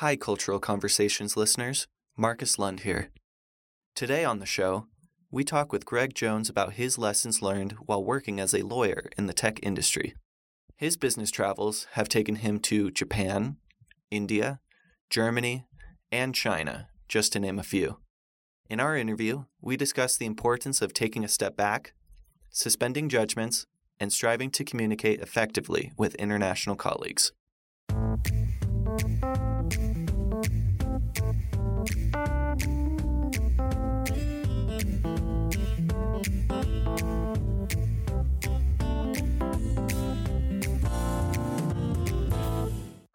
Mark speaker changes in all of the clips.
Speaker 1: Hi, Cultural Conversations listeners. Marcus Lund here. Today on the show, we talk with Greg Jones about his lessons learned while working as a lawyer in the tech industry. His business travels have taken him to Japan, India, Germany, and China, just to name a few. In our interview, we discuss the importance of taking a step back, suspending judgments, and striving to communicate effectively with international colleagues.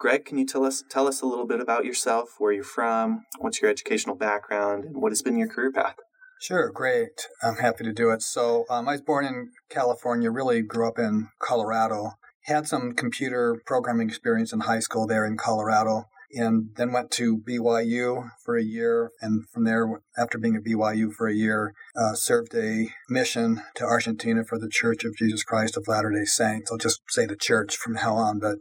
Speaker 1: Greg, can you tell us tell us a little bit about yourself, where you're from, what's your educational background, and what has been your career path?
Speaker 2: Sure, great. I'm happy to do it. So, um, I was born in California, really grew up in Colorado. Had some computer programming experience in high school there in Colorado, and then went to BYU for a year. And from there, after being at BYU for a year, uh, served a mission to Argentina for the Church of Jesus Christ of Latter day Saints. I'll just say the church from now on, but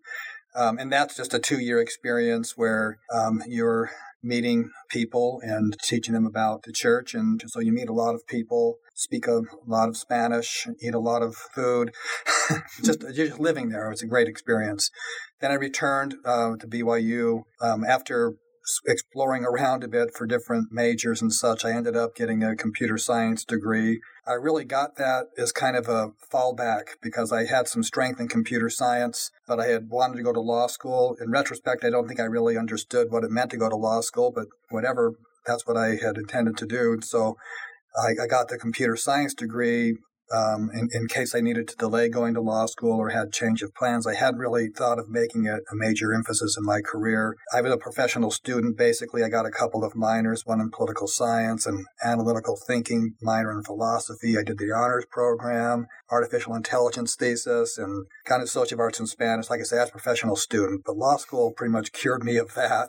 Speaker 2: um, and that's just a two year experience where um, you're meeting people and teaching them about the church. And so you meet a lot of people, speak a lot of Spanish, eat a lot of food, just, just living there. It's a great experience. Then I returned uh, to BYU um, after exploring around a bit for different majors and such. I ended up getting a computer science degree. I really got that as kind of a fallback because I had some strength in computer science, but I had wanted to go to law school. In retrospect, I don't think I really understood what it meant to go to law school, but whatever, that's what I had intended to do. So I, I got the computer science degree um, in, in, case I needed to delay going to law school or had change of plans. I hadn't really thought of making it a major emphasis in my career. I was a professional student. Basically, I got a couple of minors, one in political science and analytical thinking, minor in philosophy. I did the honors program, artificial intelligence thesis, and kind of social arts and Spanish. Like I said, as a professional student, but law school pretty much cured me of that.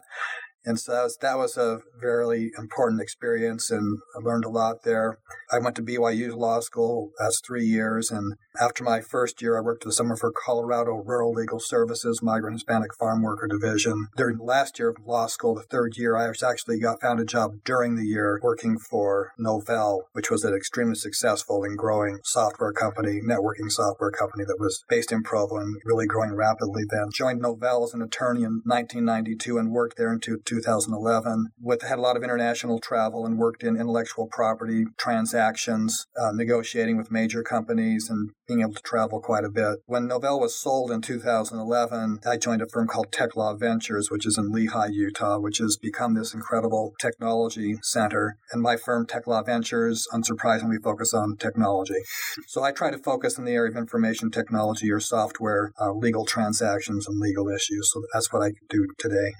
Speaker 2: And so that was, that was a very important experience, and I learned a lot there. I went to BYU Law School. That's three years. And after my first year, I worked the Summer for Colorado Rural Legal Services Migrant Hispanic Farm Worker Division. During the last year of law school, the third year, I actually got found a job during the year working for Novell, which was an extremely successful and growing software company, networking software company that was based in Provo and really growing rapidly then. Joined Novell as an attorney in 1992 and worked there until 2011. With had a lot of international travel and worked in intellectual property transactions, uh, negotiating with major companies and being able to travel quite a bit. When Novell was sold in 2011, I joined a firm called Tech Law Ventures, which is in Lehi, Utah, which has become this incredible technology center. And my firm, Tech Law Ventures, unsurprisingly, focus on technology. So I try to focus in the area of information technology or software, uh, legal transactions, and legal issues. So that's what I do today.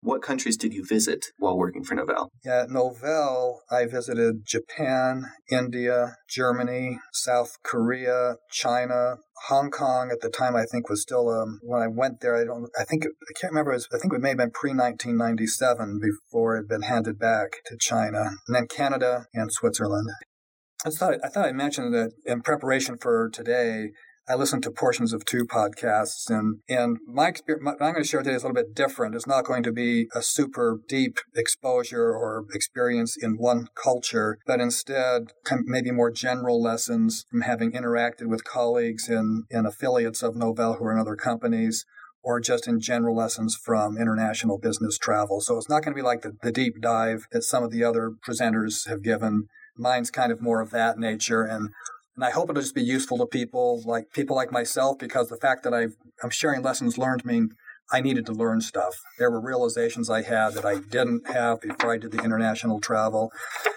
Speaker 1: What countries did you visit while working for Novell?
Speaker 2: At Novell, I visited Japan, India, Germany, South Korea, China, Hong Kong at the time I think was still um, when I went there I don't I think I can't remember was, I think it may have been pre 1997 before it had been handed back to China and then Canada and Switzerland. I thought I thought I mentioned that in preparation for today I listened to portions of two podcasts, and and my experience, I'm going to share today is a little bit different. It's not going to be a super deep exposure or experience in one culture, but instead maybe more general lessons from having interacted with colleagues in, in affiliates of Novell who are in other companies, or just in general lessons from international business travel. So it's not going to be like the, the deep dive that some of the other presenters have given. Mine's kind of more of that nature, and and I hope it'll just be useful to people like people like myself because the fact that I've, I'm sharing lessons learned mean I needed to learn stuff. There were realizations I had that I didn't have before I did the international travel.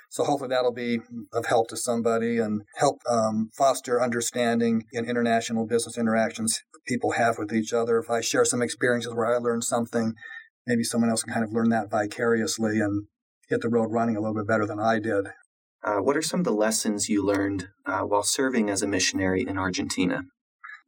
Speaker 2: So hopefully that'll be of help to somebody and help um, foster understanding in international business interactions people have with each other. If I share some experiences where I learned something, maybe someone else can kind of learn that vicariously and hit the road running a little bit better than I did.
Speaker 1: Uh, what are some of the lessons you learned uh, while serving as a missionary in Argentina?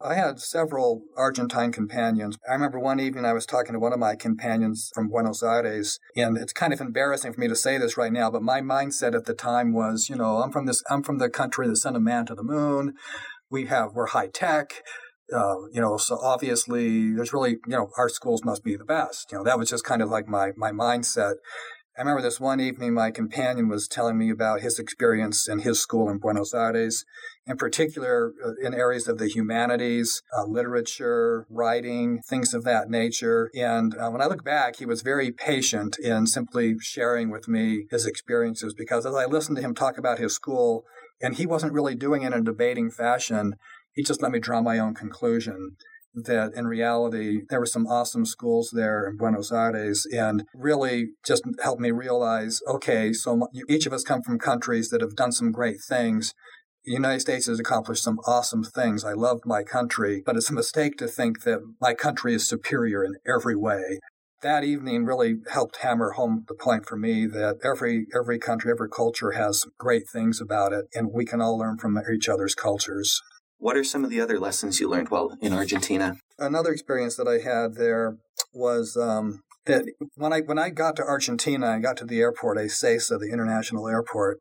Speaker 2: I had several Argentine companions. I remember one evening I was talking to one of my companions from Buenos Aires, and it's kind of embarrassing for me to say this right now, but my mindset at the time was, you know, I'm from this, I'm from the country that sent a man to the moon. We have, we're high tech uh, you know, so obviously there's really, you know, our schools must be the best. You know, that was just kind of like my, my mindset. I remember this one evening, my companion was telling me about his experience in his school in Buenos Aires, in particular uh, in areas of the humanities, uh, literature, writing, things of that nature. And uh, when I look back, he was very patient in simply sharing with me his experiences because as I listened to him talk about his school, and he wasn't really doing it in a debating fashion, he just let me draw my own conclusion that in reality there were some awesome schools there in Buenos Aires and really just helped me realize okay so each of us come from countries that have done some great things the United States has accomplished some awesome things. I love my country, but it's a mistake to think that my country is superior in every way. That evening really helped hammer home the point for me that every every country, every culture has great things about it, and we can all learn from each other's cultures.
Speaker 1: What are some of the other lessons you learned while in Argentina?
Speaker 2: Another experience that I had there was um, that when I when I got to Argentina, I got to the airport, Ezeiza, the international airport.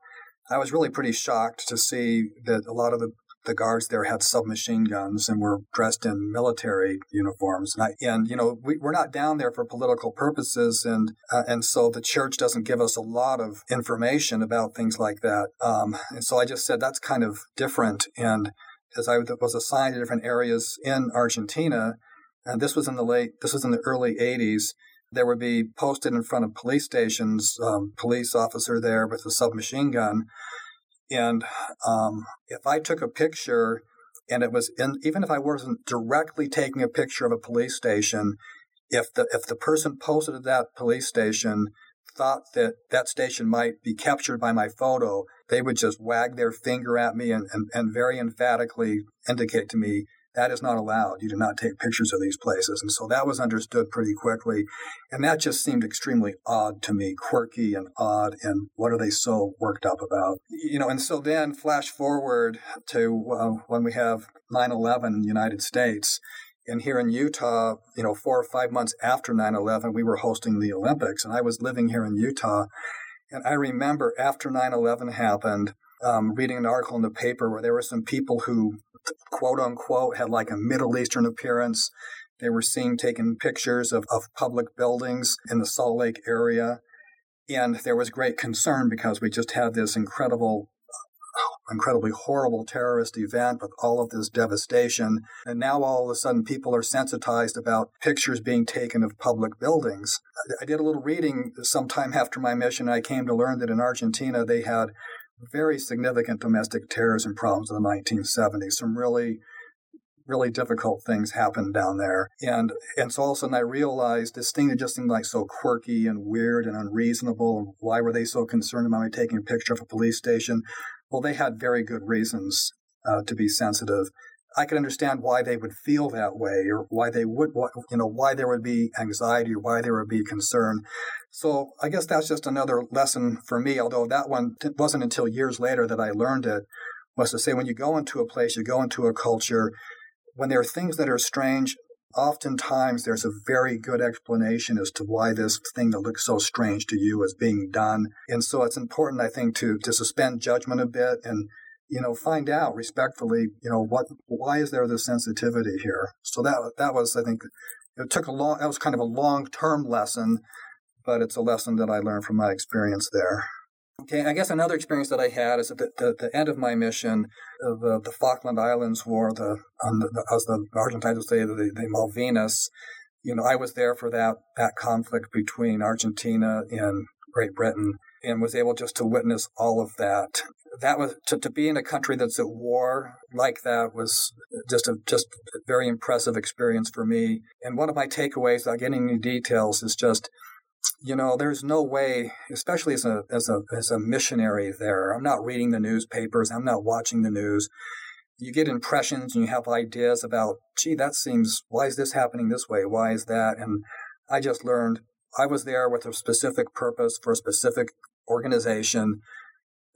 Speaker 2: I was really pretty shocked to see that a lot of the the guards there had submachine guns and were dressed in military uniforms. And, I, and you know, we, are not down there for political purposes, and uh, and so the church doesn't give us a lot of information about things like that. Um, and so I just said that's kind of different. And as I was assigned to different areas in Argentina, and this was in the late, this was in the early 80s. There would be posted in front of police stations, um, police officer there with a submachine gun. And um, if I took a picture and it was in, even if I wasn't directly taking a picture of a police station, if the if the person posted at that police station thought that that station might be captured by my photo, they would just wag their finger at me and, and, and very emphatically indicate to me that is not allowed. You do not take pictures of these places. And so that was understood pretty quickly. And that just seemed extremely odd to me, quirky and odd. And what are they so worked up about? You know, and so then flash forward to uh, when we have 9 11 in the United States. And here in Utah, you know, four or five months after 9 11, we were hosting the Olympics. And I was living here in Utah. And I remember after 9 11 happened, um, reading an article in the paper where there were some people who, quote unquote, had like a Middle Eastern appearance. They were seen taking pictures of, of public buildings in the Salt Lake area. And there was great concern because we just had this incredible incredibly horrible terrorist event with all of this devastation. And now all of a sudden people are sensitized about pictures being taken of public buildings. I did a little reading sometime after my mission. I came to learn that in Argentina they had very significant domestic terrorism problems in the 1970s. Some really really difficult things happened down there. And and so all of a sudden I realized this thing that just seemed like so quirky and weird and unreasonable. Why were they so concerned about me taking a picture of a police station? Well, they had very good reasons uh, to be sensitive. I can understand why they would feel that way, or why they would, you know, why there would be anxiety, or why there would be concern. So I guess that's just another lesson for me. Although that one wasn't until years later that I learned it. Was to say when you go into a place, you go into a culture, when there are things that are strange, oftentimes there's a very good explanation as to why this thing that looks so strange to you is being done. And so it's important, I think, to to suspend judgment a bit and you know find out respectfully, you know, what why is there this sensitivity here? So that that was, I think, it took a long. That was kind of a long term lesson, but it's a lesson that I learned from my experience there. Okay, I guess another experience that I had is at the, the, the end of my mission, uh, the, Falkland Islands War, the, the, as the Argentines would say, the, the Malvinas. You know, I was there for that that conflict between Argentina and Great Britain, and was able just to witness all of that. That was to, to be in a country that's at war like that was just a just a very impressive experience for me. And one of my takeaways, without getting any details, is just you know, there's no way, especially as a as a as a missionary there. I'm not reading the newspapers. I'm not watching the news. You get impressions and you have ideas about, gee, that seems. Why is this happening this way? Why is that? And I just learned I was there with a specific purpose for a specific organization.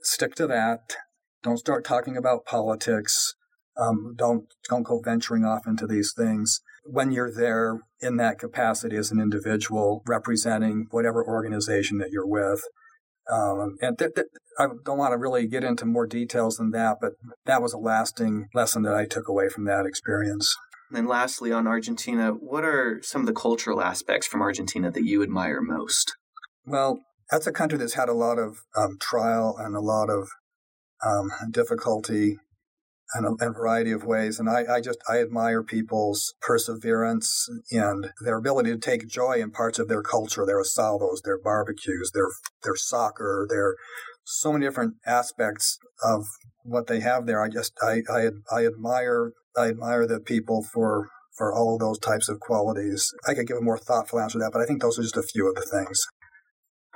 Speaker 2: Stick to that. Don't start talking about politics. Um, don't don't go venturing off into these things when you're there in that capacity as an individual representing whatever organization that you're with. Um, and th- th- I don't want to really get into more details than that, but that was a lasting lesson that I took away from that experience.
Speaker 1: And then lastly, on Argentina, what are some of the cultural aspects from Argentina that you admire most?
Speaker 2: Well, that's a country that's had a lot of um, trial and a lot of um, difficulty in a, in a, variety of ways. And I, I, just I admire people's perseverance and their ability to take joy in parts of their culture, their asados, their barbecues, their their soccer, their so many different aspects of what they have there. I just I I, I admire I admire the people for for all of those types of qualities. I could give a more thoughtful answer to that, but I think those are just a few of the things.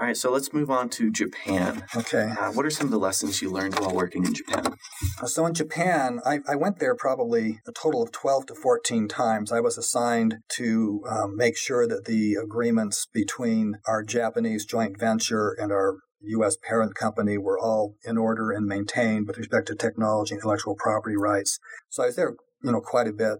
Speaker 1: All right, so let's move on to Japan.
Speaker 2: Okay.
Speaker 1: Uh, what are some of the lessons you learned while working in Japan?
Speaker 2: Uh, so, in Japan, I, I, went there probably a total of 12 to 14 times. I was assigned to um, make sure that the agreements between our Japanese joint venture and our U.S. parent company were all in order and maintained with respect to technology and intellectual property rights. So, I was there, you know, quite a bit.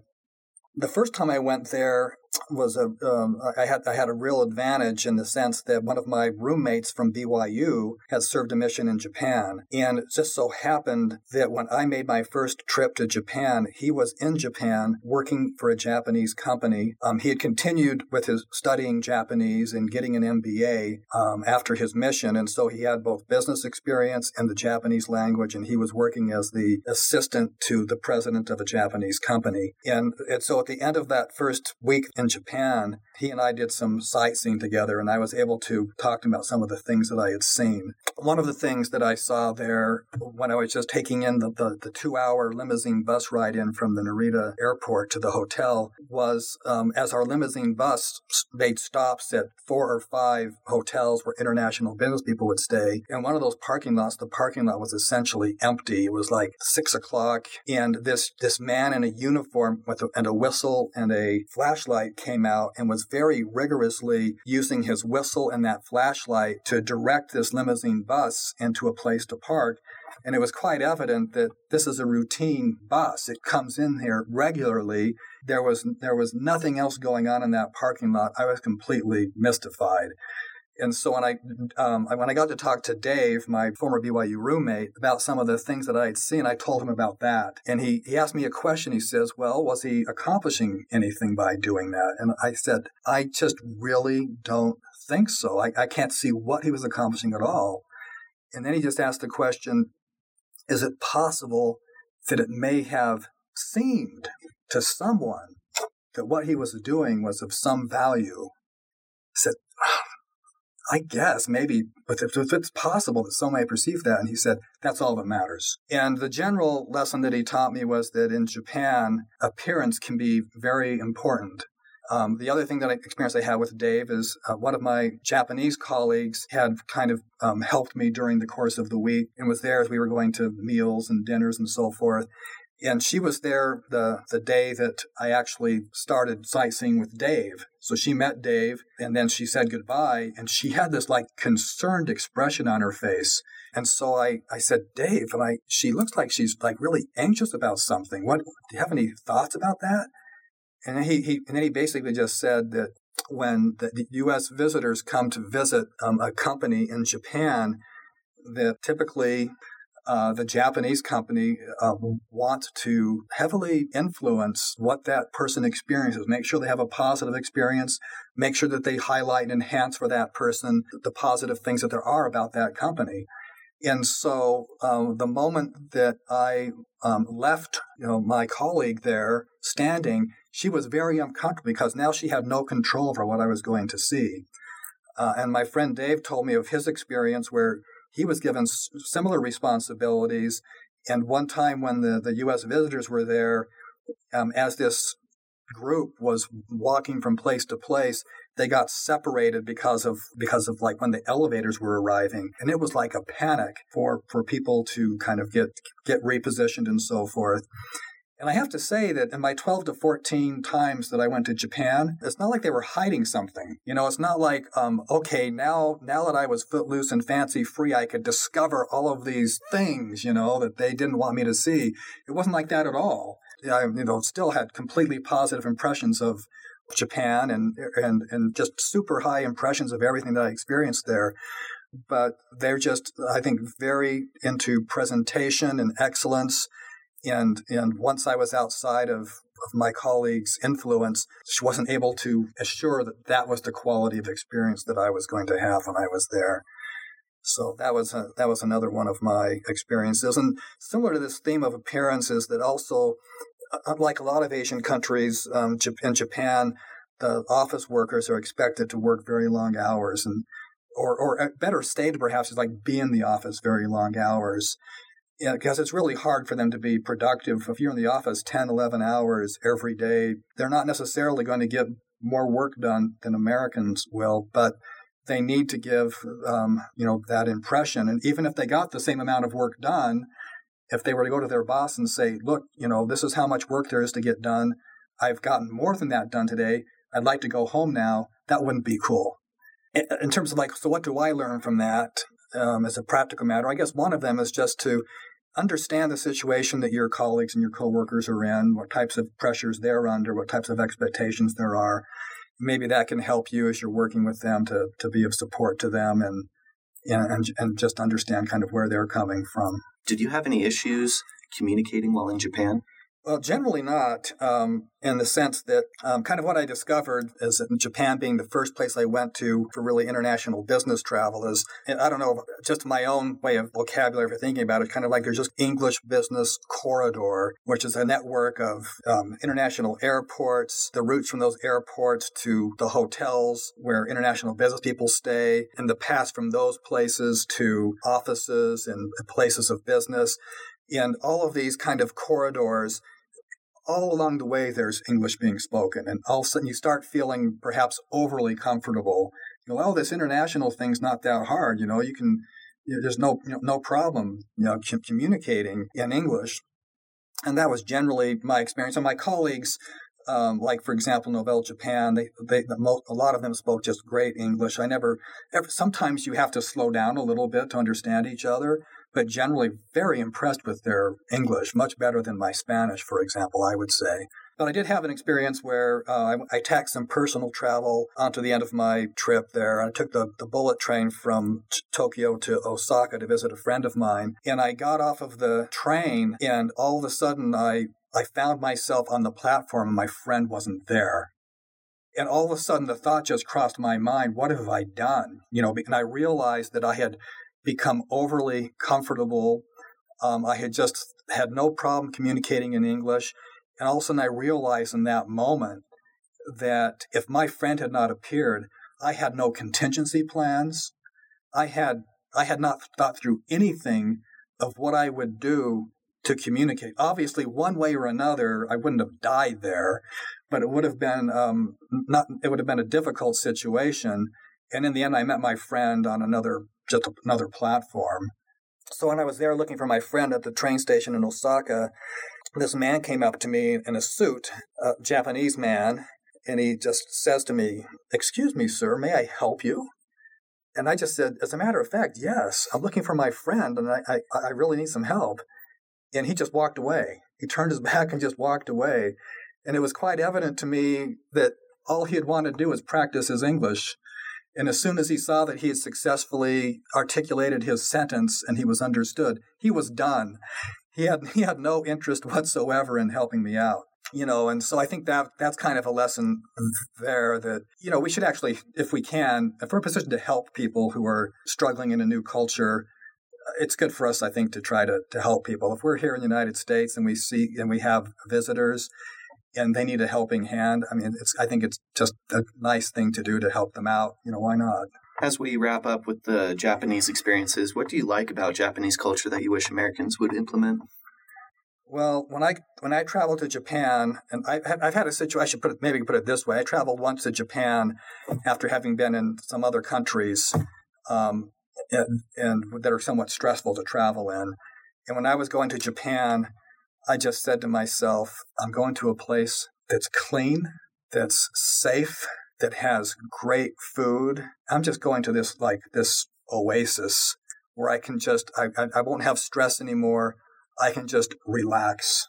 Speaker 2: The first time I went there, was a um, I had I had a real advantage in the sense that one of my roommates from BYU had served a mission in Japan, and it just so happened that when I made my first trip to Japan, he was in Japan working for a Japanese company. Um, he had continued with his studying Japanese and getting an MBA um, after his mission, and so he had both business experience and the Japanese language, and he was working as the assistant to the president of a Japanese company. And, and so at the end of that first week in Japan, he and I did some sightseeing together, and I was able to talk to him about some of the things that I had seen. One of the things that I saw there when I was just taking in the, the, the two hour limousine bus ride in from the Narita airport to the hotel was um, as our limousine bus made stops at four or five hotels where international business people would stay. And one of those parking lots, the parking lot was essentially empty. It was like six o'clock, and this, this man in a uniform with a, and a whistle and a flashlight came out and was very rigorously using his whistle and that flashlight to direct this limousine bus into a place to park. And it was quite evident that this is a routine bus. It comes in here regularly. There was there was nothing else going on in that parking lot. I was completely mystified. And so when I um, when I got to talk to Dave, my former BYU roommate, about some of the things that I had seen, I told him about that, and he he asked me a question. He says, "Well, was he accomplishing anything by doing that?" And I said, "I just really don't think so. I, I can't see what he was accomplishing at all." And then he just asked the question, "Is it possible that it may have seemed to someone that what he was doing was of some value?" I said, I guess maybe, but if, if, it's possible that some may perceive that, and he said that's all that matters. And the general lesson that he taught me was that in Japan, appearance can be very important. Um, the other thing that I experience I had with Dave is uh, one of my Japanese colleagues had kind of um, helped me during the course of the week and was there as we were going to meals and dinners and so forth. And she was there the, the day that I actually started sightseeing with Dave. So she met Dave and then she said goodbye. And she had this like concerned expression on her face. And so I, I said, Dave, and I, she looks like she's like really anxious about something. What, do you have any thoughts about that? And he, he, and then he basically just said that when the, the U.S. visitors come to visit um, a company in Japan, that typically uh, the Japanese company uh, wants to heavily influence what that person experiences, make sure they have a positive experience, make sure that they highlight and enhance for that person the positive things that there are about that company. And so um, the moment that I um, left, you know, my colleague there standing, she was very uncomfortable because now she had no control over what I was going to see. Uh, and my friend Dave told me of his experience where he was given s- similar responsibilities. And one time when the, the U.S. visitors were there, um, as this group was walking from place to place, they got separated because of because of like when the elevators were arriving, and it was like a panic for for people to kind of get get repositioned and so forth. And I have to say that in my 12 to 14 times that I went to Japan, it's not like they were hiding something. You know, it's not like, um, okay, now, now that I was footloose and fancy free, I could discover all of these things, you know, that they didn't want me to see. It wasn't like that at all. I, you know, still had completely positive impressions of Japan and, and, and just super high impressions of everything that I experienced there but they're just, I think, very into presentation and excellence and and once I was outside of of my colleagues' influence, she wasn't able to assure that that was the quality of experience that I was going to have when I was there. So that was a, that was another one of my experiences, and similar to this theme of appearances, that also, uh, unlike a lot of Asian countries, um, in Japan, the office workers are expected to work very long hours, and or or better stated, perhaps, is like be in the office very long hours. Yeah, because it's really hard for them to be productive. If you're in the office 10, 11 hours every day, they're not necessarily going to get more work done than Americans will, but they need to give um, you know that impression. And even if they got the same amount of work done, if they were to go to their boss and say, "Look, you know, this is how much work there is to get done. I've gotten more than that done today. I'd like to go home now." That wouldn't be cool. In terms of like, so what do I learn from that um, as a practical matter? I guess one of them is just to understand the situation that your colleagues and your coworkers are in, what types of pressures they're under, what types of expectations there are, maybe that can help you as you're working with them to, to be of support to them and, and, and just understand kind of where they're coming from.
Speaker 1: Did you have any issues communicating while in Japan?
Speaker 2: Well, generally not, um, in the sense that um, kind of what I discovered is that Japan being the first place I went to for really international business travel is, I don't know, just my own way of vocabulary for thinking about it, kind of like there's just English Business Corridor, which is a network of um, international airports, the routes from those airports to the hotels where international business people stay, and the paths from those places to offices and places of business. And all of these kind of corridors, all along the way, there's English being spoken. And all of a sudden, you start feeling perhaps overly comfortable. You know, oh, this international thing's not that hard. You know, you can, you know, there's no, you know, no problem, you know, communicating in English. And that was generally my experience. And my colleagues, um, like for example, Novell Japan, they, they, a lot of them spoke just great English. I never, ever, sometimes you have to slow down a little bit to understand each other but generally very impressed with their English, much better than my Spanish, for example, I would say. But I did have an experience where uh, I, I tacked some personal travel onto the end of my trip there. I took the, the bullet train from t- Tokyo to Osaka to visit a friend of mine. And I got off of the train, and all of a sudden I, I found myself on the platform, and my friend wasn't there. And all of a sudden, the thought just crossed my mind, what have I done? You know, and I realized that I had become overly comfortable. Um, I had just had no problem communicating in English. And all of a sudden, I realized in that moment that if my friend had not appeared, I had no contingency plans. I had I had not thought through anything of what I would do to communicate. Obviously, one way or another, I wouldn't have died there, but it would have been um, not. It would have been a difficult situation. And in the end, I met my friend on another just another platform. So when I was there looking for my friend at the train station in Osaka, this man came up to me in a suit, a Japanese man, and he just says to me, Excuse me, sir, may I help you? And I just said, As a matter of fact, yes, I'm looking for my friend and I, I, I really need some help. And he just walked away. He turned his back and just walked away. And it was quite evident to me that all he had wanted to do was practice his English and as soon as he saw that he had successfully articulated his sentence and he was understood, he was done. He had he had no interest whatsoever in helping me out. You know, and so I think that that's kind of a lesson there that, you know, we should actually, if we can, if we're in a position to help people who are struggling in a new culture, it's good for us, I think, to try to, to help people. If we're here in the United States and we see and we have visitors and they need a helping hand. I mean, it's I think it's just a nice thing to do to help them out. You know, why not?
Speaker 1: As we wrap up with the Japanese experiences, what do you like about Japanese culture that you wish Americans would implement?
Speaker 2: Well, when I when I traveled to Japan, and I, I've had a situation. I should put it maybe put it this way: I traveled once to Japan after having been in some other countries, um, and, and that are somewhat stressful to travel in. And when I was going to Japan, I just said to myself, I'm going to a place that's clean, that's safe, that has great food. I'm just going to this like this oasis where I can just I, I, I won't have stress anymore. I can just relax.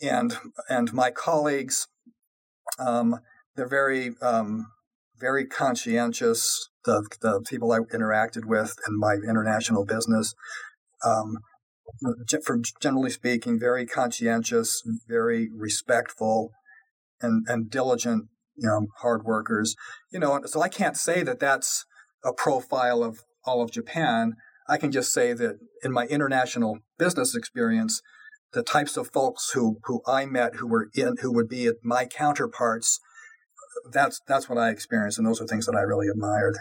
Speaker 2: And and my colleagues, um, they're very um, very conscientious. The the people I interacted with in my international business, um, for generally speaking, very conscientious, very respectful, and and diligent, you know, hard workers. You know, so I can't say that that's a profile of all of Japan. I can just say that in my international business experience, the types of folks who who I met who were in who would be my counterparts, that's that's what I experienced, and those are things that I really admired.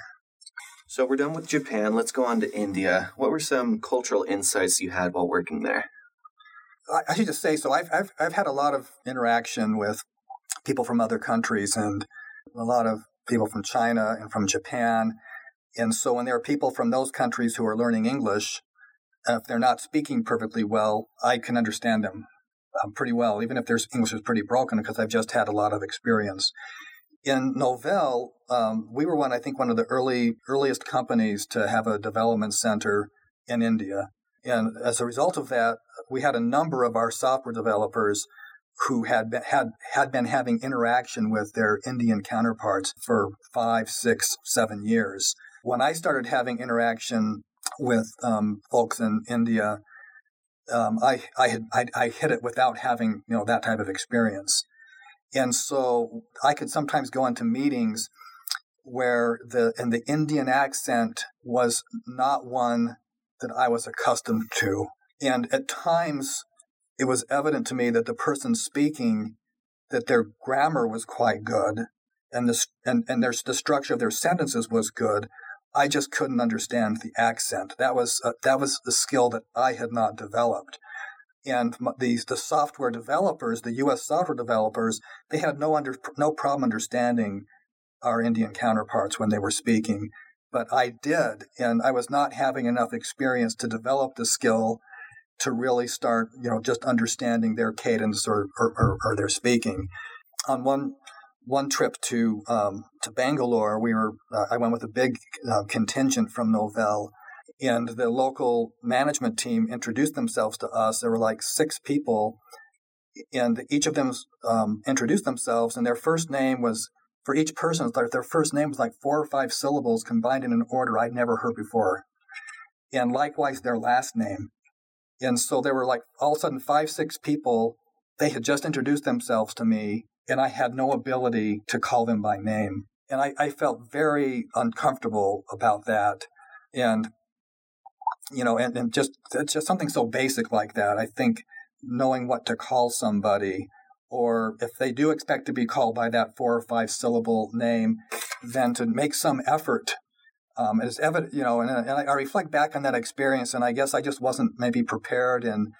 Speaker 1: So we're done with Japan. Let's go on to India. What were some cultural insights you had while working there?
Speaker 2: I, should just say so. I've, I've I've had a lot of interaction with people from other countries and a lot of people from China and from Japan. And so when there are people from those countries who are learning English, if they're not speaking perfectly well, I can understand them um, pretty well, even if their English is pretty broken, because I've just had a lot of experience. In Novell, um, we were one, I think, one of the early earliest companies to have a development center in India. And as a result of that, we had a number of our software developers who had been, had had been having interaction with their Indian counterparts for five, six, seven years. When I started having interaction with um, folks in India, um, I I had I, I hit it without having you know that type of experience. And so I could sometimes go into meetings where the and the Indian accent was not one that I was accustomed to. And at times it was evident to me that the person speaking that their grammar was quite good and the and, and their, the structure of their sentences was good. I just couldn't understand the accent. That was uh, that was the skill that I had not developed and the the software developers, the U.S. software developers, they had no under no problem understanding our Indian counterparts when they were speaking, but I did, and I was not having enough experience to develop the skill to really start, you know, just understanding their cadence or or, or, or their speaking. On one one trip to um, to Bangalore, we were uh, I went with a big uh, contingent from Novell and the local management team introduced themselves to us. There were like six people, and each of them um, introduced themselves, and their first name was for each person. Their first name was like four or five syllables combined in an order I'd never heard before, and likewise their last name. And so there were like all of a sudden five, six people. They had just introduced themselves to me, and I had no ability to call them by name. And I, I felt very uncomfortable about that. And you know, and, and just it's just something so basic like that. I think knowing what to call somebody, or if they do expect to be called by that four or five syllable name, then to make some effort. Um, is evident, you know, and, and I, I reflect back on that experience, and I guess I just wasn't maybe prepared, and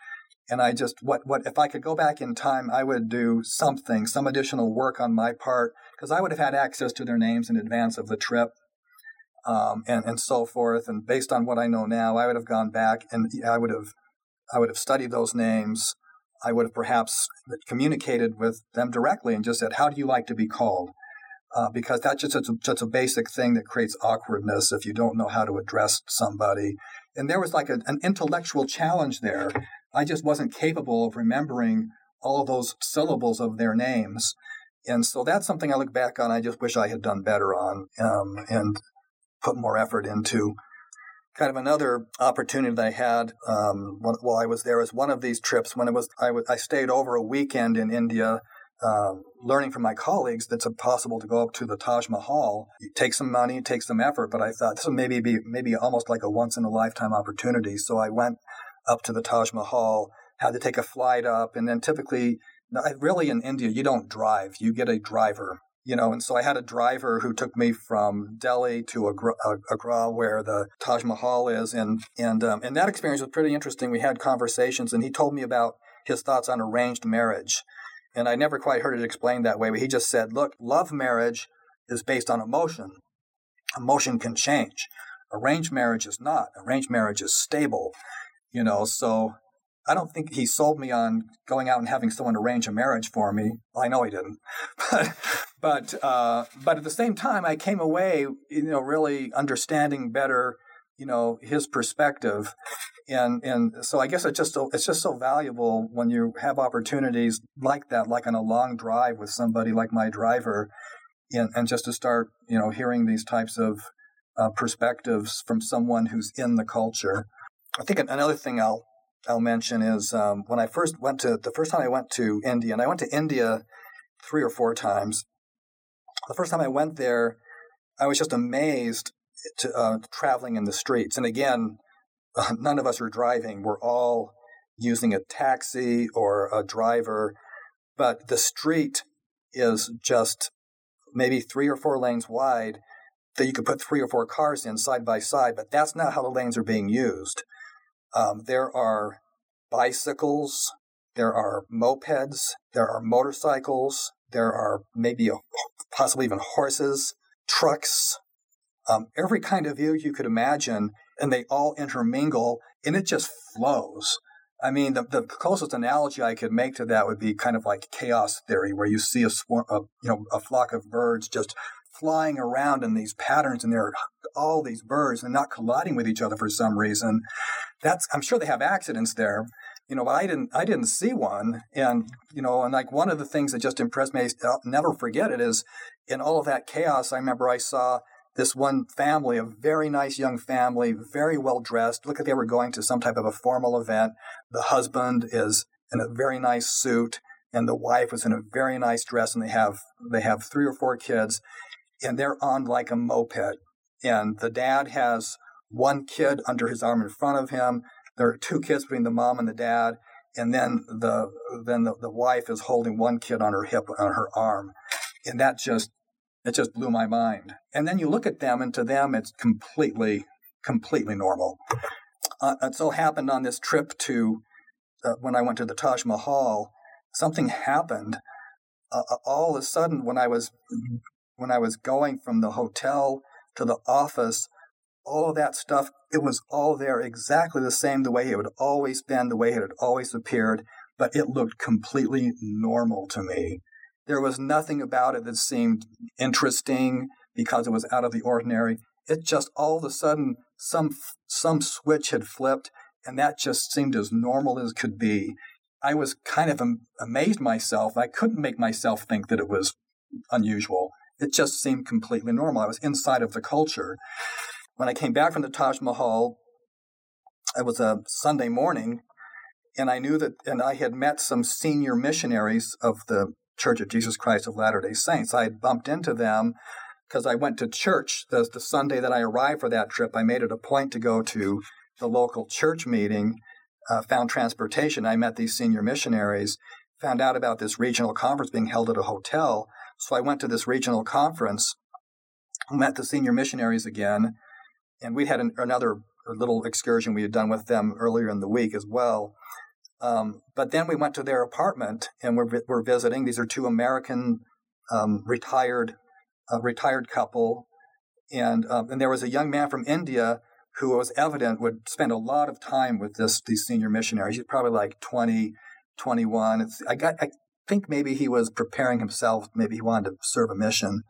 Speaker 2: and I just what what if I could go back in time, I would do something, some additional work on my part, because I would have had access to their names in advance of the trip um, and and so forth. And based on what I know now, I would have gone back and I would have I would have studied those names. I would have perhaps communicated with them directly and just said, "How do you like to be called?" Uh, because that's just it's a, just a basic thing that creates awkwardness if you don't know how to address somebody. And there was like a, an intellectual challenge there. I just wasn't capable of remembering all of those syllables of their names. And so that's something I look back on. I just wish I had done better on. Um, and put more effort into. Kind of another opportunity that I had um, while I was there was one of these trips when it was I, w- I stayed over a weekend in India uh, learning from my colleagues that's possible to go up to the Taj Mahal. It takes some money, it takes some effort, but I thought this would maybe be maybe almost like a once in a lifetime opportunity. So I went up to the Taj Mahal, had to take a flight up, and then typically, really in India, you don't drive, you get a driver you know, and so I had a driver who took me from Delhi to Agra, Agra where the Taj Mahal is, and and um, and that experience was pretty interesting. We had conversations, and he told me about his thoughts on arranged marriage, and I never quite heard it explained that way. But he just said, "Look, love marriage is based on emotion. Emotion can change. Arranged marriage is not. Arranged marriage is stable." You know, so I don't think he sold me on going out and having someone arrange a marriage for me. I know he didn't, but but uh, but at the same time, I came away, you know, really understanding better, you know, his perspective, and and so I guess it's just so, it's just so valuable when you have opportunities like that, like on a long drive with somebody like my driver, and and just to start, you know, hearing these types of uh, perspectives from someone who's in the culture. I think another thing I'll I'll mention is um, when I first went to the first time I went to India, and I went to India three or four times. The first time I went there, I was just amazed to uh, traveling in the streets. And again, uh, none of us are driving. We're all using a taxi or a driver, but the street is just maybe three or four lanes wide that you could put three or four cars in side by side, but that's not how the lanes are being used. Um, there are bicycles, there are mopeds, there are motorcycles, there are maybe a, possibly even horses, trucks, um, every kind of view you could imagine, and they all intermingle, and it just flows. I mean, the, the closest analogy I could make to that would be kind of like chaos theory, where you see a swarm, a, you know, a flock of birds just flying around in these patterns, and there are all these birds and not colliding with each other for some reason. That's I'm sure they have accidents there, you know, but I didn't I didn't see one, and you know, and like one of the things that just impressed me, I'll never forget it, is in all of that chaos. I remember I saw this one family, a very nice young family, very well dressed. Look like they were going to some type of a formal event. The husband is in a very nice suit, and the wife was in a very nice dress, and they have they have three or four kids, and they're on like a moped. And the dad has one kid under his arm in front of him. There are two kids between the mom and the dad, and then the then the, the wife is holding one kid on her hip on her arm, and that just it just blew my mind. And then you look at them, and to them, it's completely, completely normal. Uh, it so happened on this trip to uh, when I went to the Taj Mahal, something happened. Uh, uh all of a sudden, when I was when I was going from the hotel to the office, all of that stuff, it was all there exactly the same, the way it had always been, the way it had always appeared, but it looked completely normal to me. There was nothing about it that seemed interesting because it was out of the ordinary. It just all of a sudden some some switch had flipped, and that just seemed as normal as could be. I was kind of amazed myself. I couldn't make myself think that it was unusual. It just seemed completely normal. I was inside of the culture. When I came back from the Taj Mahal, it was a Sunday morning, and I knew that, and I had met some senior missionaries of the Church of Jesus Christ of Latter day Saints. I had bumped into them because I went to church the, the Sunday that I arrived for that trip. I made it a point to go to the local church meeting, uh, found transportation. I met these senior missionaries, found out about this regional conference being held at a hotel. So I went to this regional conference, met the senior missionaries again, and we had an, another little excursion we had done with them earlier in the week as well. Um, but then we went to their apartment and we're, we're visiting. These are two American um, retired uh, retired couple, and um, and there was a young man from India who was evident would spend a lot of time with this these senior missionaries. He's probably like 20, 21. It's, I got I think maybe he was preparing himself. Maybe he wanted to serve a mission.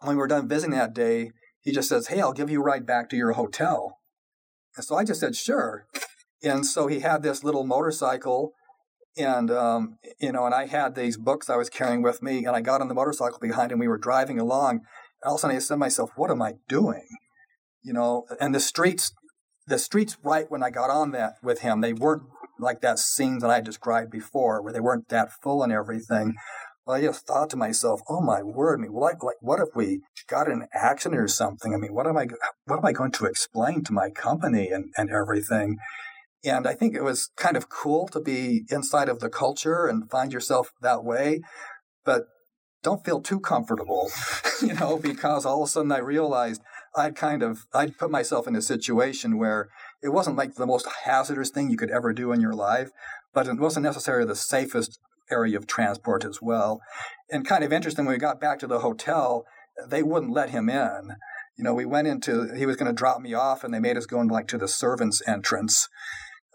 Speaker 2: When we were done visiting that day, he just says, "Hey, I'll give you a ride back to your hotel." And so I just said, "Sure." And so he had this little motorcycle, and um, you know, and I had these books I was carrying with me, and I got on the motorcycle behind him. We were driving along, and all of a sudden I said to myself, "What am I doing?" You know, and the streets, the streets right when I got on that with him, they weren't like that scene that I described before, where they weren't that full and everything. I just thought to myself, "Oh my word! I mean, like, like, what if we got an accident or something? I mean, what am I, what am I going to explain to my company and and everything?" And I think it was kind of cool to be inside of the culture and find yourself that way. But don't feel too comfortable, you know, because all of a sudden I realized I'd kind of I'd put myself in a situation where it wasn't like the most hazardous thing you could ever do in your life, but it wasn't necessarily the safest area of transport as well. And kind of interesting when we got back to the hotel, they wouldn't let him in. You know, we went into he was going to drop me off and they made us go into like to the servants entrance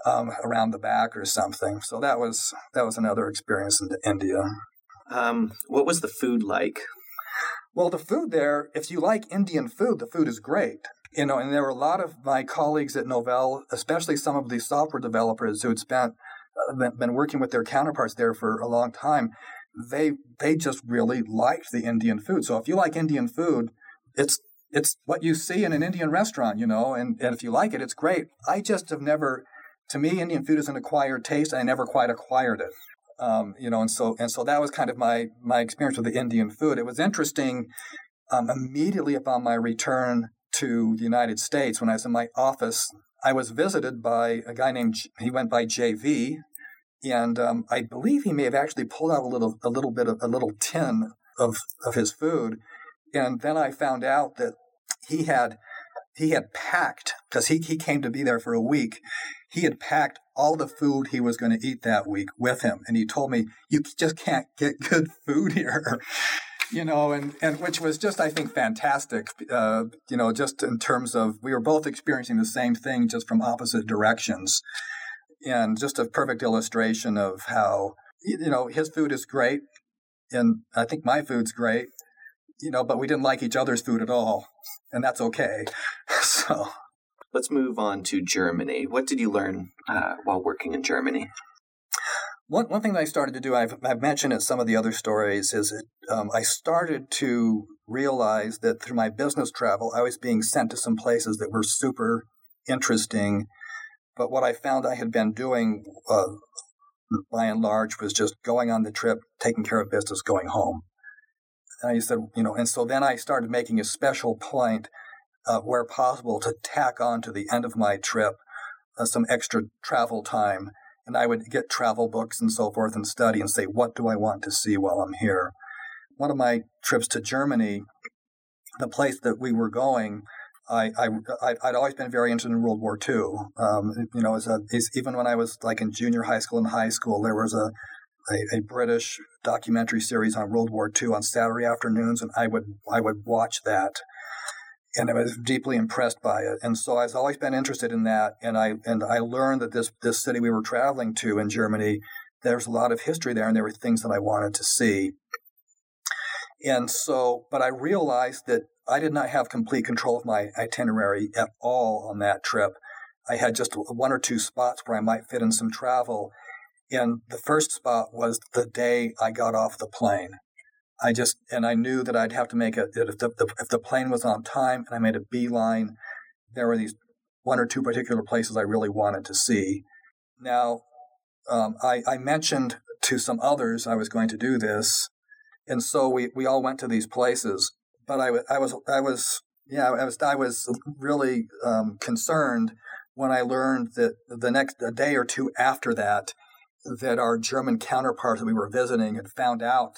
Speaker 2: um, around the back or something. So that was that was another experience in India.
Speaker 1: Um, what was the food like?
Speaker 2: Well, the food there, if you like Indian food, the food is great. You know, and there were a lot of my colleagues at Novell, especially some of the software developers who had spent been, been working with their counterparts there for a long time. They they just really liked the Indian food. So if you like Indian food, it's it's what you see in an Indian restaurant, you know, and, and if you like it, it's great. I just have never to me, Indian food is an acquired taste. I never quite acquired it. Um, you know, and so and so that was kind of my my experience with the Indian food. It was interesting. Um, immediately upon my return to the United States, when I was in my office, I was visited by a guy named he went by JV, and um, I believe he may have actually pulled out a little a little bit of a little tin of of his food, and then I found out that he had he had packed because he, he came to be there for a week he had packed all the food he was going to eat that week with him and he told me you just can't get good food here you know and, and which was just i think fantastic uh, you know just in terms of we were both experiencing the same thing just from opposite directions and just a perfect illustration of how you know his food is great and i think my food's great you know but we didn't like each other's food at all and that's okay. so
Speaker 1: let's move on to Germany. What did you learn uh, while working in Germany?
Speaker 2: One, one thing that I started to do, I've, I've mentioned in some of the other stories, is that um, I started to realize that through my business travel, I was being sent to some places that were super interesting. But what I found I had been doing, uh, by and large, was just going on the trip, taking care of business, going home. And I said, you know, and so then I started making a special point uh, where possible to tack on to the end of my trip uh, some extra travel time. And I would get travel books and so forth and study and say, what do I want to see while I'm here? One of my trips to Germany, the place that we were going, I, I, I'd always been very interested in World War II. Um, you know, as a, as, even when I was like in junior high school and high school, there was a a, a, British documentary series on World War II on Saturday afternoons, and I would I would watch that, and I was deeply impressed by it. And so I've always been interested in that, and I and I learned that this this city we were traveling to in Germany, there's a lot of history there, and there were things that I wanted to see. And so, but I realized that I did not have complete control of my itinerary at all on that trip. I had just one or two spots where I might fit in some travel and the first spot was the day I got off the plane. I just, and I knew that I'd have to make it, if the, the, if the plane was on time and I made a beeline, there were these one or two particular places I really wanted to see. Now, um, I, I mentioned to some others I was going to do this, and so we, we all went to these places. But I, I was I was yeah I was I was really um, concerned when I learned that the next a day or two after that that our German counterparts that we were visiting had found out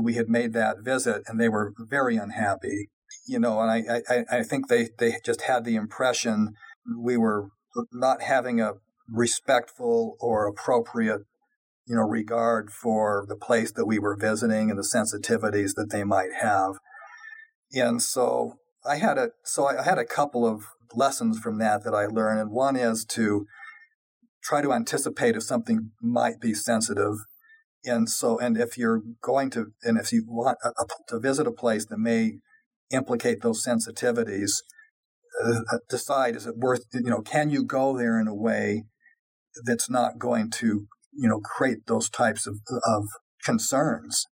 Speaker 2: we had made that visit, and they were very unhappy. You know, and I, I, I think they, they just had the impression we were not having a respectful or appropriate, you know, regard for the place that we were visiting and the sensitivities that they might have. And so I had a so I had a couple of lessons from that that I learned, and one is to try to anticipate if something might be sensitive. And so, and if you're going to, and if you want a, a, to visit a place that may implicate those sensitivities, uh, uh, decide is it worth, you know, can you go there in a way that's not going to, you know, create those types of, of concerns?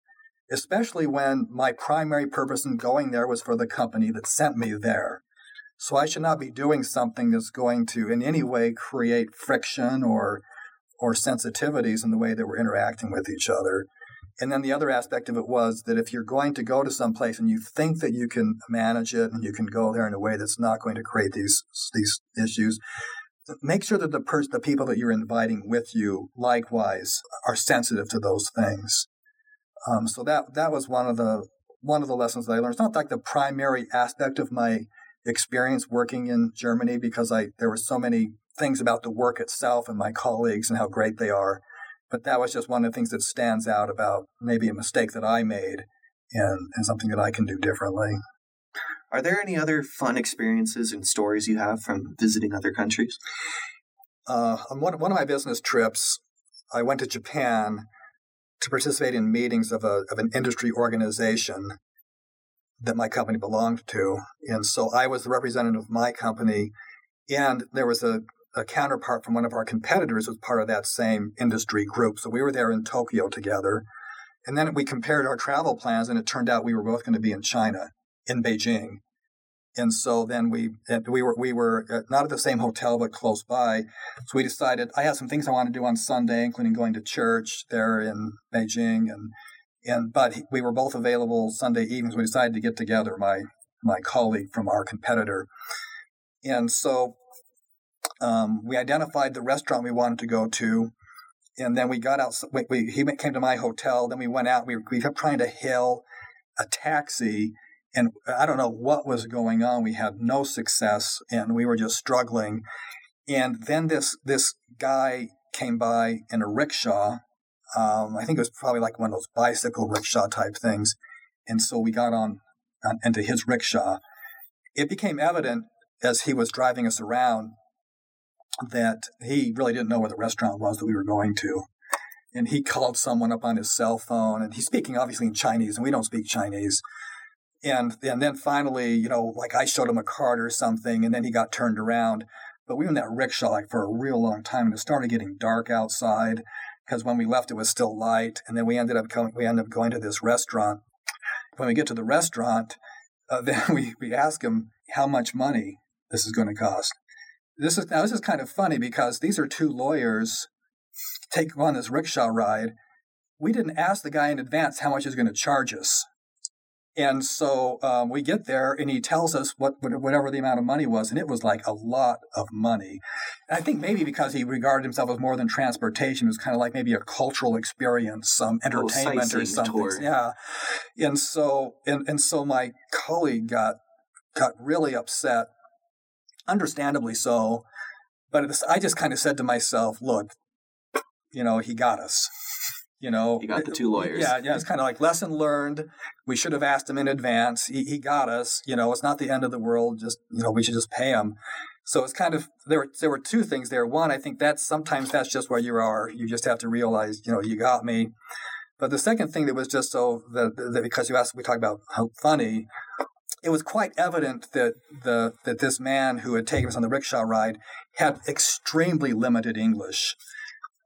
Speaker 2: Especially when my primary purpose in going there was for the company that sent me there. So I should not be doing something that's going to in any way create friction or or sensitivities in the way that we're interacting with each other. And then the other aspect of it was that if you're going to go to some place and you think that you can manage it and you can go there in a way that's not going to create these these issues, make sure that the the people that you're inviting with you, likewise, are sensitive to those things. Um, so that that was one of the one of the lessons that I learned. It's not like the primary aspect of my experience working in Germany because I there were so many things about the work itself and my colleagues and how great they are. But that was just one of the things that stands out about maybe a mistake that I made and, and something that I can do differently.
Speaker 1: Are there any other fun experiences and stories you have from visiting other countries?
Speaker 2: Uh, on one, one of my business trips, I went to Japan to participate in meetings of, a, of an industry organization that my company belonged to. And so I was the representative of my company. And there was a, a counterpart from one of our competitors was part of that same industry group. So we were there in Tokyo together. And then we compared our travel plans, and it turned out we were both going to be in China, in Beijing. And so then we we were we were uh, not at the same hotel but close by. So we decided I had some things I want to do on Sunday, including going to church there in Beijing, and and but we were both available Sunday evenings. We decided to get together, my my colleague from our competitor, and so um, we identified the restaurant we wanted to go to, and then we got out. We, we, he came to my hotel. Then we went out. We, we kept trying to hail a taxi, and I don't know what was going on. We had no success, and we were just struggling. And then this this guy came by in a rickshaw. Um, I think it was probably like one of those bicycle rickshaw type things. And so we got on, on into his rickshaw. It became evident as he was driving us around that he really didn't know where the restaurant was that we were going to. And he called someone up on his cell phone, and he's speaking obviously in Chinese, and we don't speak Chinese. And and then finally, you know, like I showed him a card or something, and then he got turned around. But we were in that rickshaw like for a real long time, and it started getting dark outside because when we left, it was still light. And then we ended up going, we ended up going to this restaurant. When we get to the restaurant, uh, then we we ask him how much money this is going to cost this is now this is kind of funny because these are two lawyers take on this rickshaw ride. We didn't ask the guy in advance how much he's going to charge us. And so um, we get there, and he tells us what whatever the amount of money was, and it was like a lot of money. And I think maybe because he regarded himself as more than transportation, it was kind of like maybe a cultural experience, some entertainment or something. Tour. Yeah. And so and and so my colleague got got really upset understandably so. But I just kind of said to myself, look, you know, he got us. You know,
Speaker 1: he got the two lawyers.
Speaker 2: Yeah, yeah. It's kind of like lesson learned. We should have asked him in advance. He, he got us. You know, it's not the end of the world. Just you know, we should just pay him. So it's kind of there. Were, there were two things there. One, I think that's sometimes that's just where you are. You just have to realize, you know, you got me. But the second thing that was just so that, that because you asked, we talked about how funny it was quite evident that the that this man who had taken us on the rickshaw ride had extremely limited English.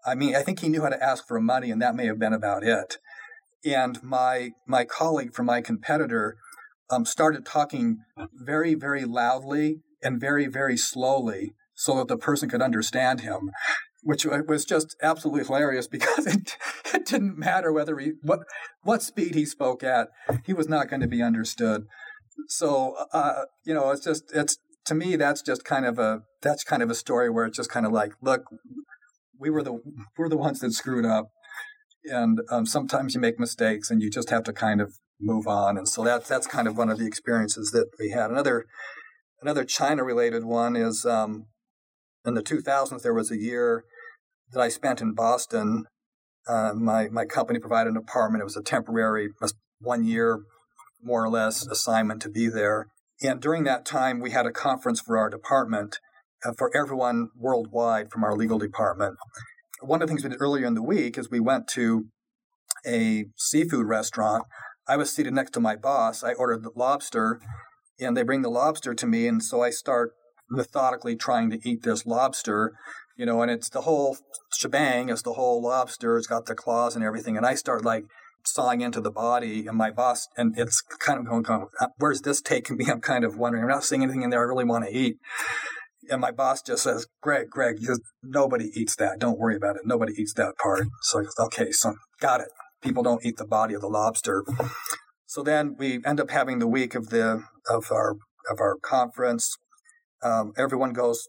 Speaker 2: I mean, I think he knew how to ask for money, and that may have been about it. And my my colleague from my competitor um, started talking very very loudly and very very slowly so that the person could understand him which was just absolutely hilarious because it, it didn't matter whether he what what speed he spoke at he was not going to be understood so uh, you know, it's just it's to me that's just kind of a that's kind of a story where it's just kind of like, look, we were the we're the ones that screwed up, and um, sometimes you make mistakes and you just have to kind of move on. And so that's that's kind of one of the experiences that we had. Another another China related one is um, in the 2000s there was a year that I spent in Boston. Uh, my my company provided an apartment. It was a temporary, one year more or less assignment to be there. And during that time, we had a conference for our department uh, for everyone worldwide from our legal department. One of the things we did earlier in the week is we went to a seafood restaurant. I was seated next to my boss. I ordered the lobster, and they bring the lobster to me. And so I start methodically trying to eat this lobster, you know, and it's the whole shebang. It's the whole lobster. It's got the claws and everything. And I start like sawing into the body and my boss and it's kind of going, going where's this taking me? I'm kind of wondering. I'm not seeing anything in there i really want to eat. And my boss just says greg greg nobody eats that. Don't worry about it. Nobody eats that part. So i go okay so got it. People don't eat the body of the lobster. So then we end up having the week of the of our of our conference. Um, everyone goes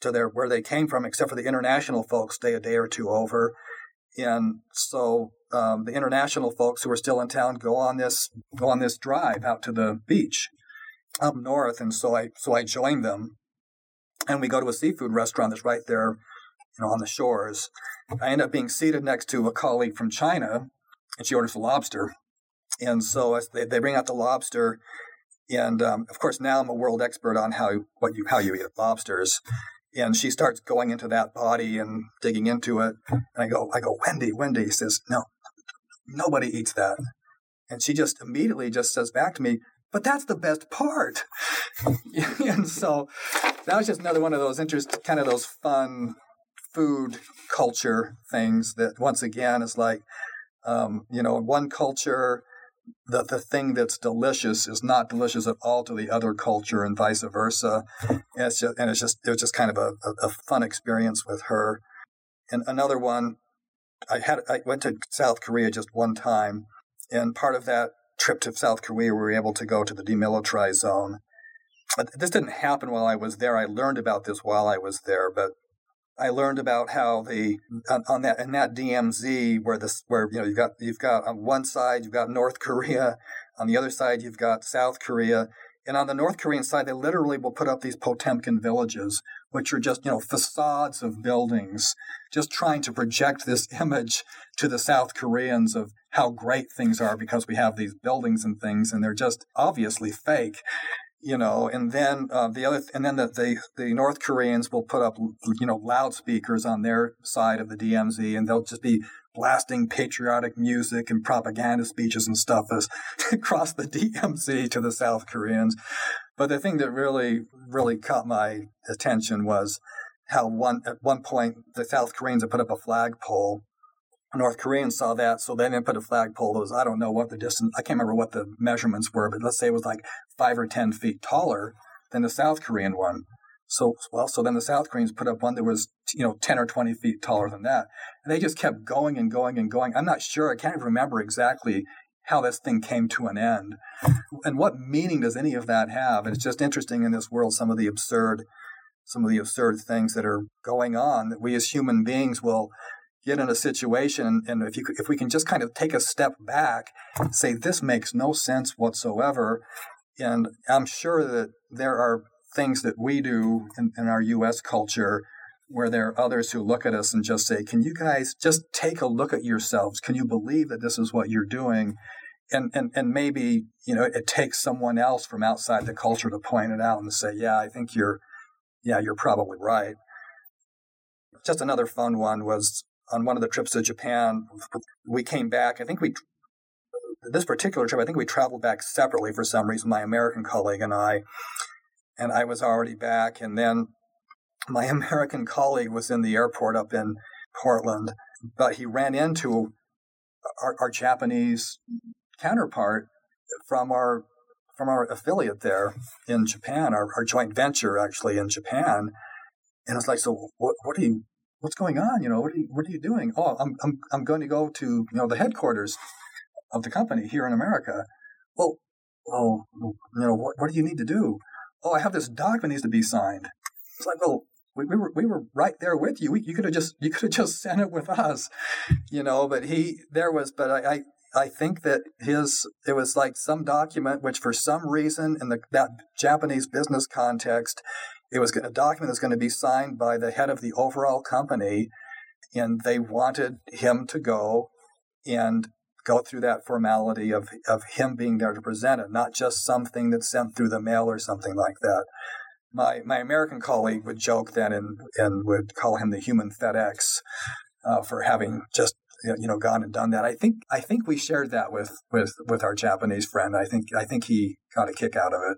Speaker 2: to their where they came from except for the international folks stay a day or two over. And so um, the international folks who are still in town go on this go on this drive out to the beach up north, and so I so I joined them, and we go to a seafood restaurant that's right there, you know, on the shores. I end up being seated next to a colleague from China, and she orders a lobster, and so they, they bring out the lobster, and um, of course now I'm a world expert on how what you how you eat lobsters, and she starts going into that body and digging into it. And I go, I go, Wendy, Wendy says, no, Nobody eats that. And she just immediately just says back to me, but that's the best part. and so that was just another one of those interest, kind of those fun food culture things that once again is like, um, you know, one culture, the, the thing that's delicious is not delicious at all to the other culture and vice versa. And it's just, and it's just it was just kind of a, a, a fun experience with her. And another one, I had I went to South Korea just one time, and part of that trip to South Korea, we were able to go to the demilitarized zone. But this didn't happen while I was there. I learned about this while I was there, but I learned about how the on, on, that in that DMZ where this where you know you've got you've got on one side you've got North Korea, on the other side you've got South Korea, and on the North Korean side they literally will put up these Potemkin villages, which are just you know facades of buildings, just trying to project this image to the South Koreans of how great things are because we have these buildings and things, and they're just obviously fake you know, and then uh, the other, and then the, the, the North Koreans will put up, you know, loudspeakers on their side of the DMZ, and they'll just be blasting patriotic music and propaganda speeches and stuff as across the DMZ to the South Koreans. But the thing that really, really caught my attention was how one at one point the South Koreans had put up a flagpole North Koreans saw that, so they didn't put a flagpole that was, I don't know what the distance, I can't remember what the measurements were, but let's say it was like five or 10 feet taller than the South Korean one. So, well, so then the South Koreans put up one that was, you know, 10 or 20 feet taller than that. And they just kept going and going and going. I'm not sure, I can't even remember exactly how this thing came to an end. And what meaning does any of that have? And it's just interesting in this world, some of the absurd, some of the absurd things that are going on that we as human beings will get in a situation and if you if we can just kind of take a step back say this makes no sense whatsoever and i'm sure that there are things that we do in, in our us culture where there are others who look at us and just say can you guys just take a look at yourselves can you believe that this is what you're doing and, and and maybe you know it takes someone else from outside the culture to point it out and say yeah i think you're yeah you're probably right just another fun one was on one of the trips to Japan, we came back. I think we, this particular trip, I think we traveled back separately for some reason, my American colleague and I. And I was already back. And then my American colleague was in the airport up in Portland, but he ran into our, our Japanese counterpart from our from our affiliate there in Japan, our, our joint venture actually in Japan. And it's like, so what, what are you what's going on? You know, what are you, what are you doing? Oh, I'm, I'm, I'm going to go to, you know, the headquarters of the company here in America. Well, oh, you know, what, what do you need to do? Oh, I have this document needs to be signed. It's like, well, we, we were we were right there with you. We, you could have just you could have just sent it with us, you know. But he there was, but I, I I think that his it was like some document which for some reason in the that Japanese business context it was a document that's going to be signed by the head of the overall company, and they wanted him to go and go through that formality of, of him being there to present it, not just something that's sent through the mail or something like that. My, my American colleague would joke then and, and would call him the human FedEx uh, for having just you know gone and done that. I think I think we shared that with with with our Japanese friend. I think I think he got a kick out of it.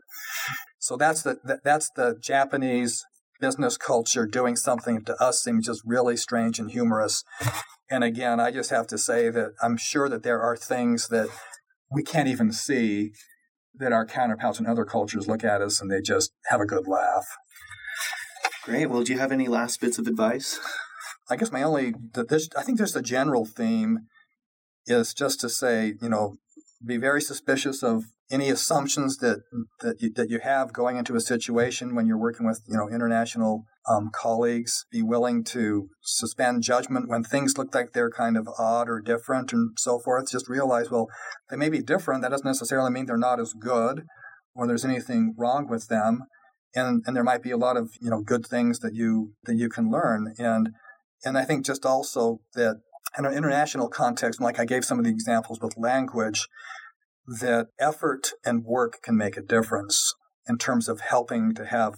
Speaker 2: So that's the that's the Japanese business culture doing something to us seems just really strange and humorous. And again, I just have to say that I'm sure that there are things that we can't even see that our counterparts in other cultures look at us and they just have a good laugh.
Speaker 1: Great. Well, do you have any last bits of advice?
Speaker 2: I guess my only, this, I think there's a general theme is just to say, you know, be very suspicious of any assumptions that that you, that you have going into a situation when you're working with you know international um, colleagues. Be willing to suspend judgment when things look like they're kind of odd or different and so forth. Just realize, well, they may be different. That doesn't necessarily mean they're not as good or there's anything wrong with them. And and there might be a lot of you know good things that you that you can learn. And and I think just also that in an international context, like I gave some of the examples with language that effort and work can make a difference in terms of helping to have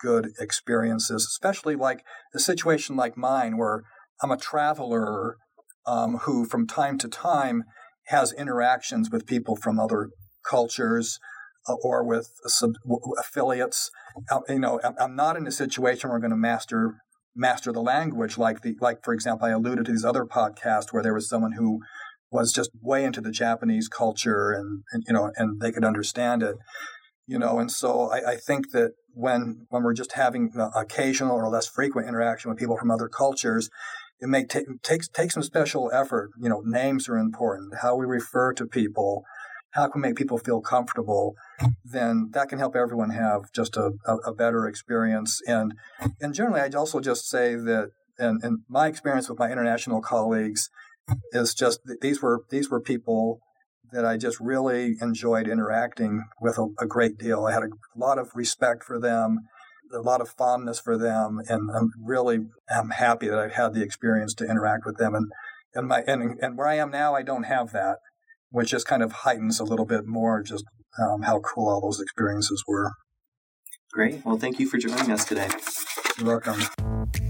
Speaker 2: good experiences, especially like a situation like mine where I'm a traveler um, who from time to time has interactions with people from other cultures uh, or with sub- affiliates. Uh, you know, I'm not in a situation where I'm going to master master the language like the like for example I alluded to these other podcasts where there was someone who was just way into the Japanese culture and, and you know, and they could understand it, you know, and so I, I think that when when we're just having occasional or less frequent interaction with people from other cultures, it may take takes take some special effort. You know, names are important. How we refer to people, how can we make people feel comfortable, then that can help everyone have just a, a, a better experience. And and generally, I'd also just say that, and, and my experience with my international colleagues is just these were these were people that I just really enjoyed interacting with a, a great deal. I had a lot of respect for them a lot of fondness for them, and I'm really am happy that I've had the experience to interact with them. And and my and, and where I am now, I don't have that, which just kind of heightens a little bit more just um, how cool all those experiences were.
Speaker 1: Great. Well, thank you for joining us today.
Speaker 2: You're welcome.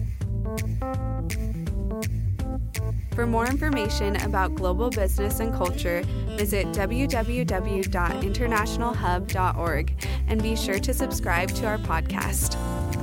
Speaker 3: For more information about global business and culture, visit www.internationalhub.org and be sure to subscribe to our podcast.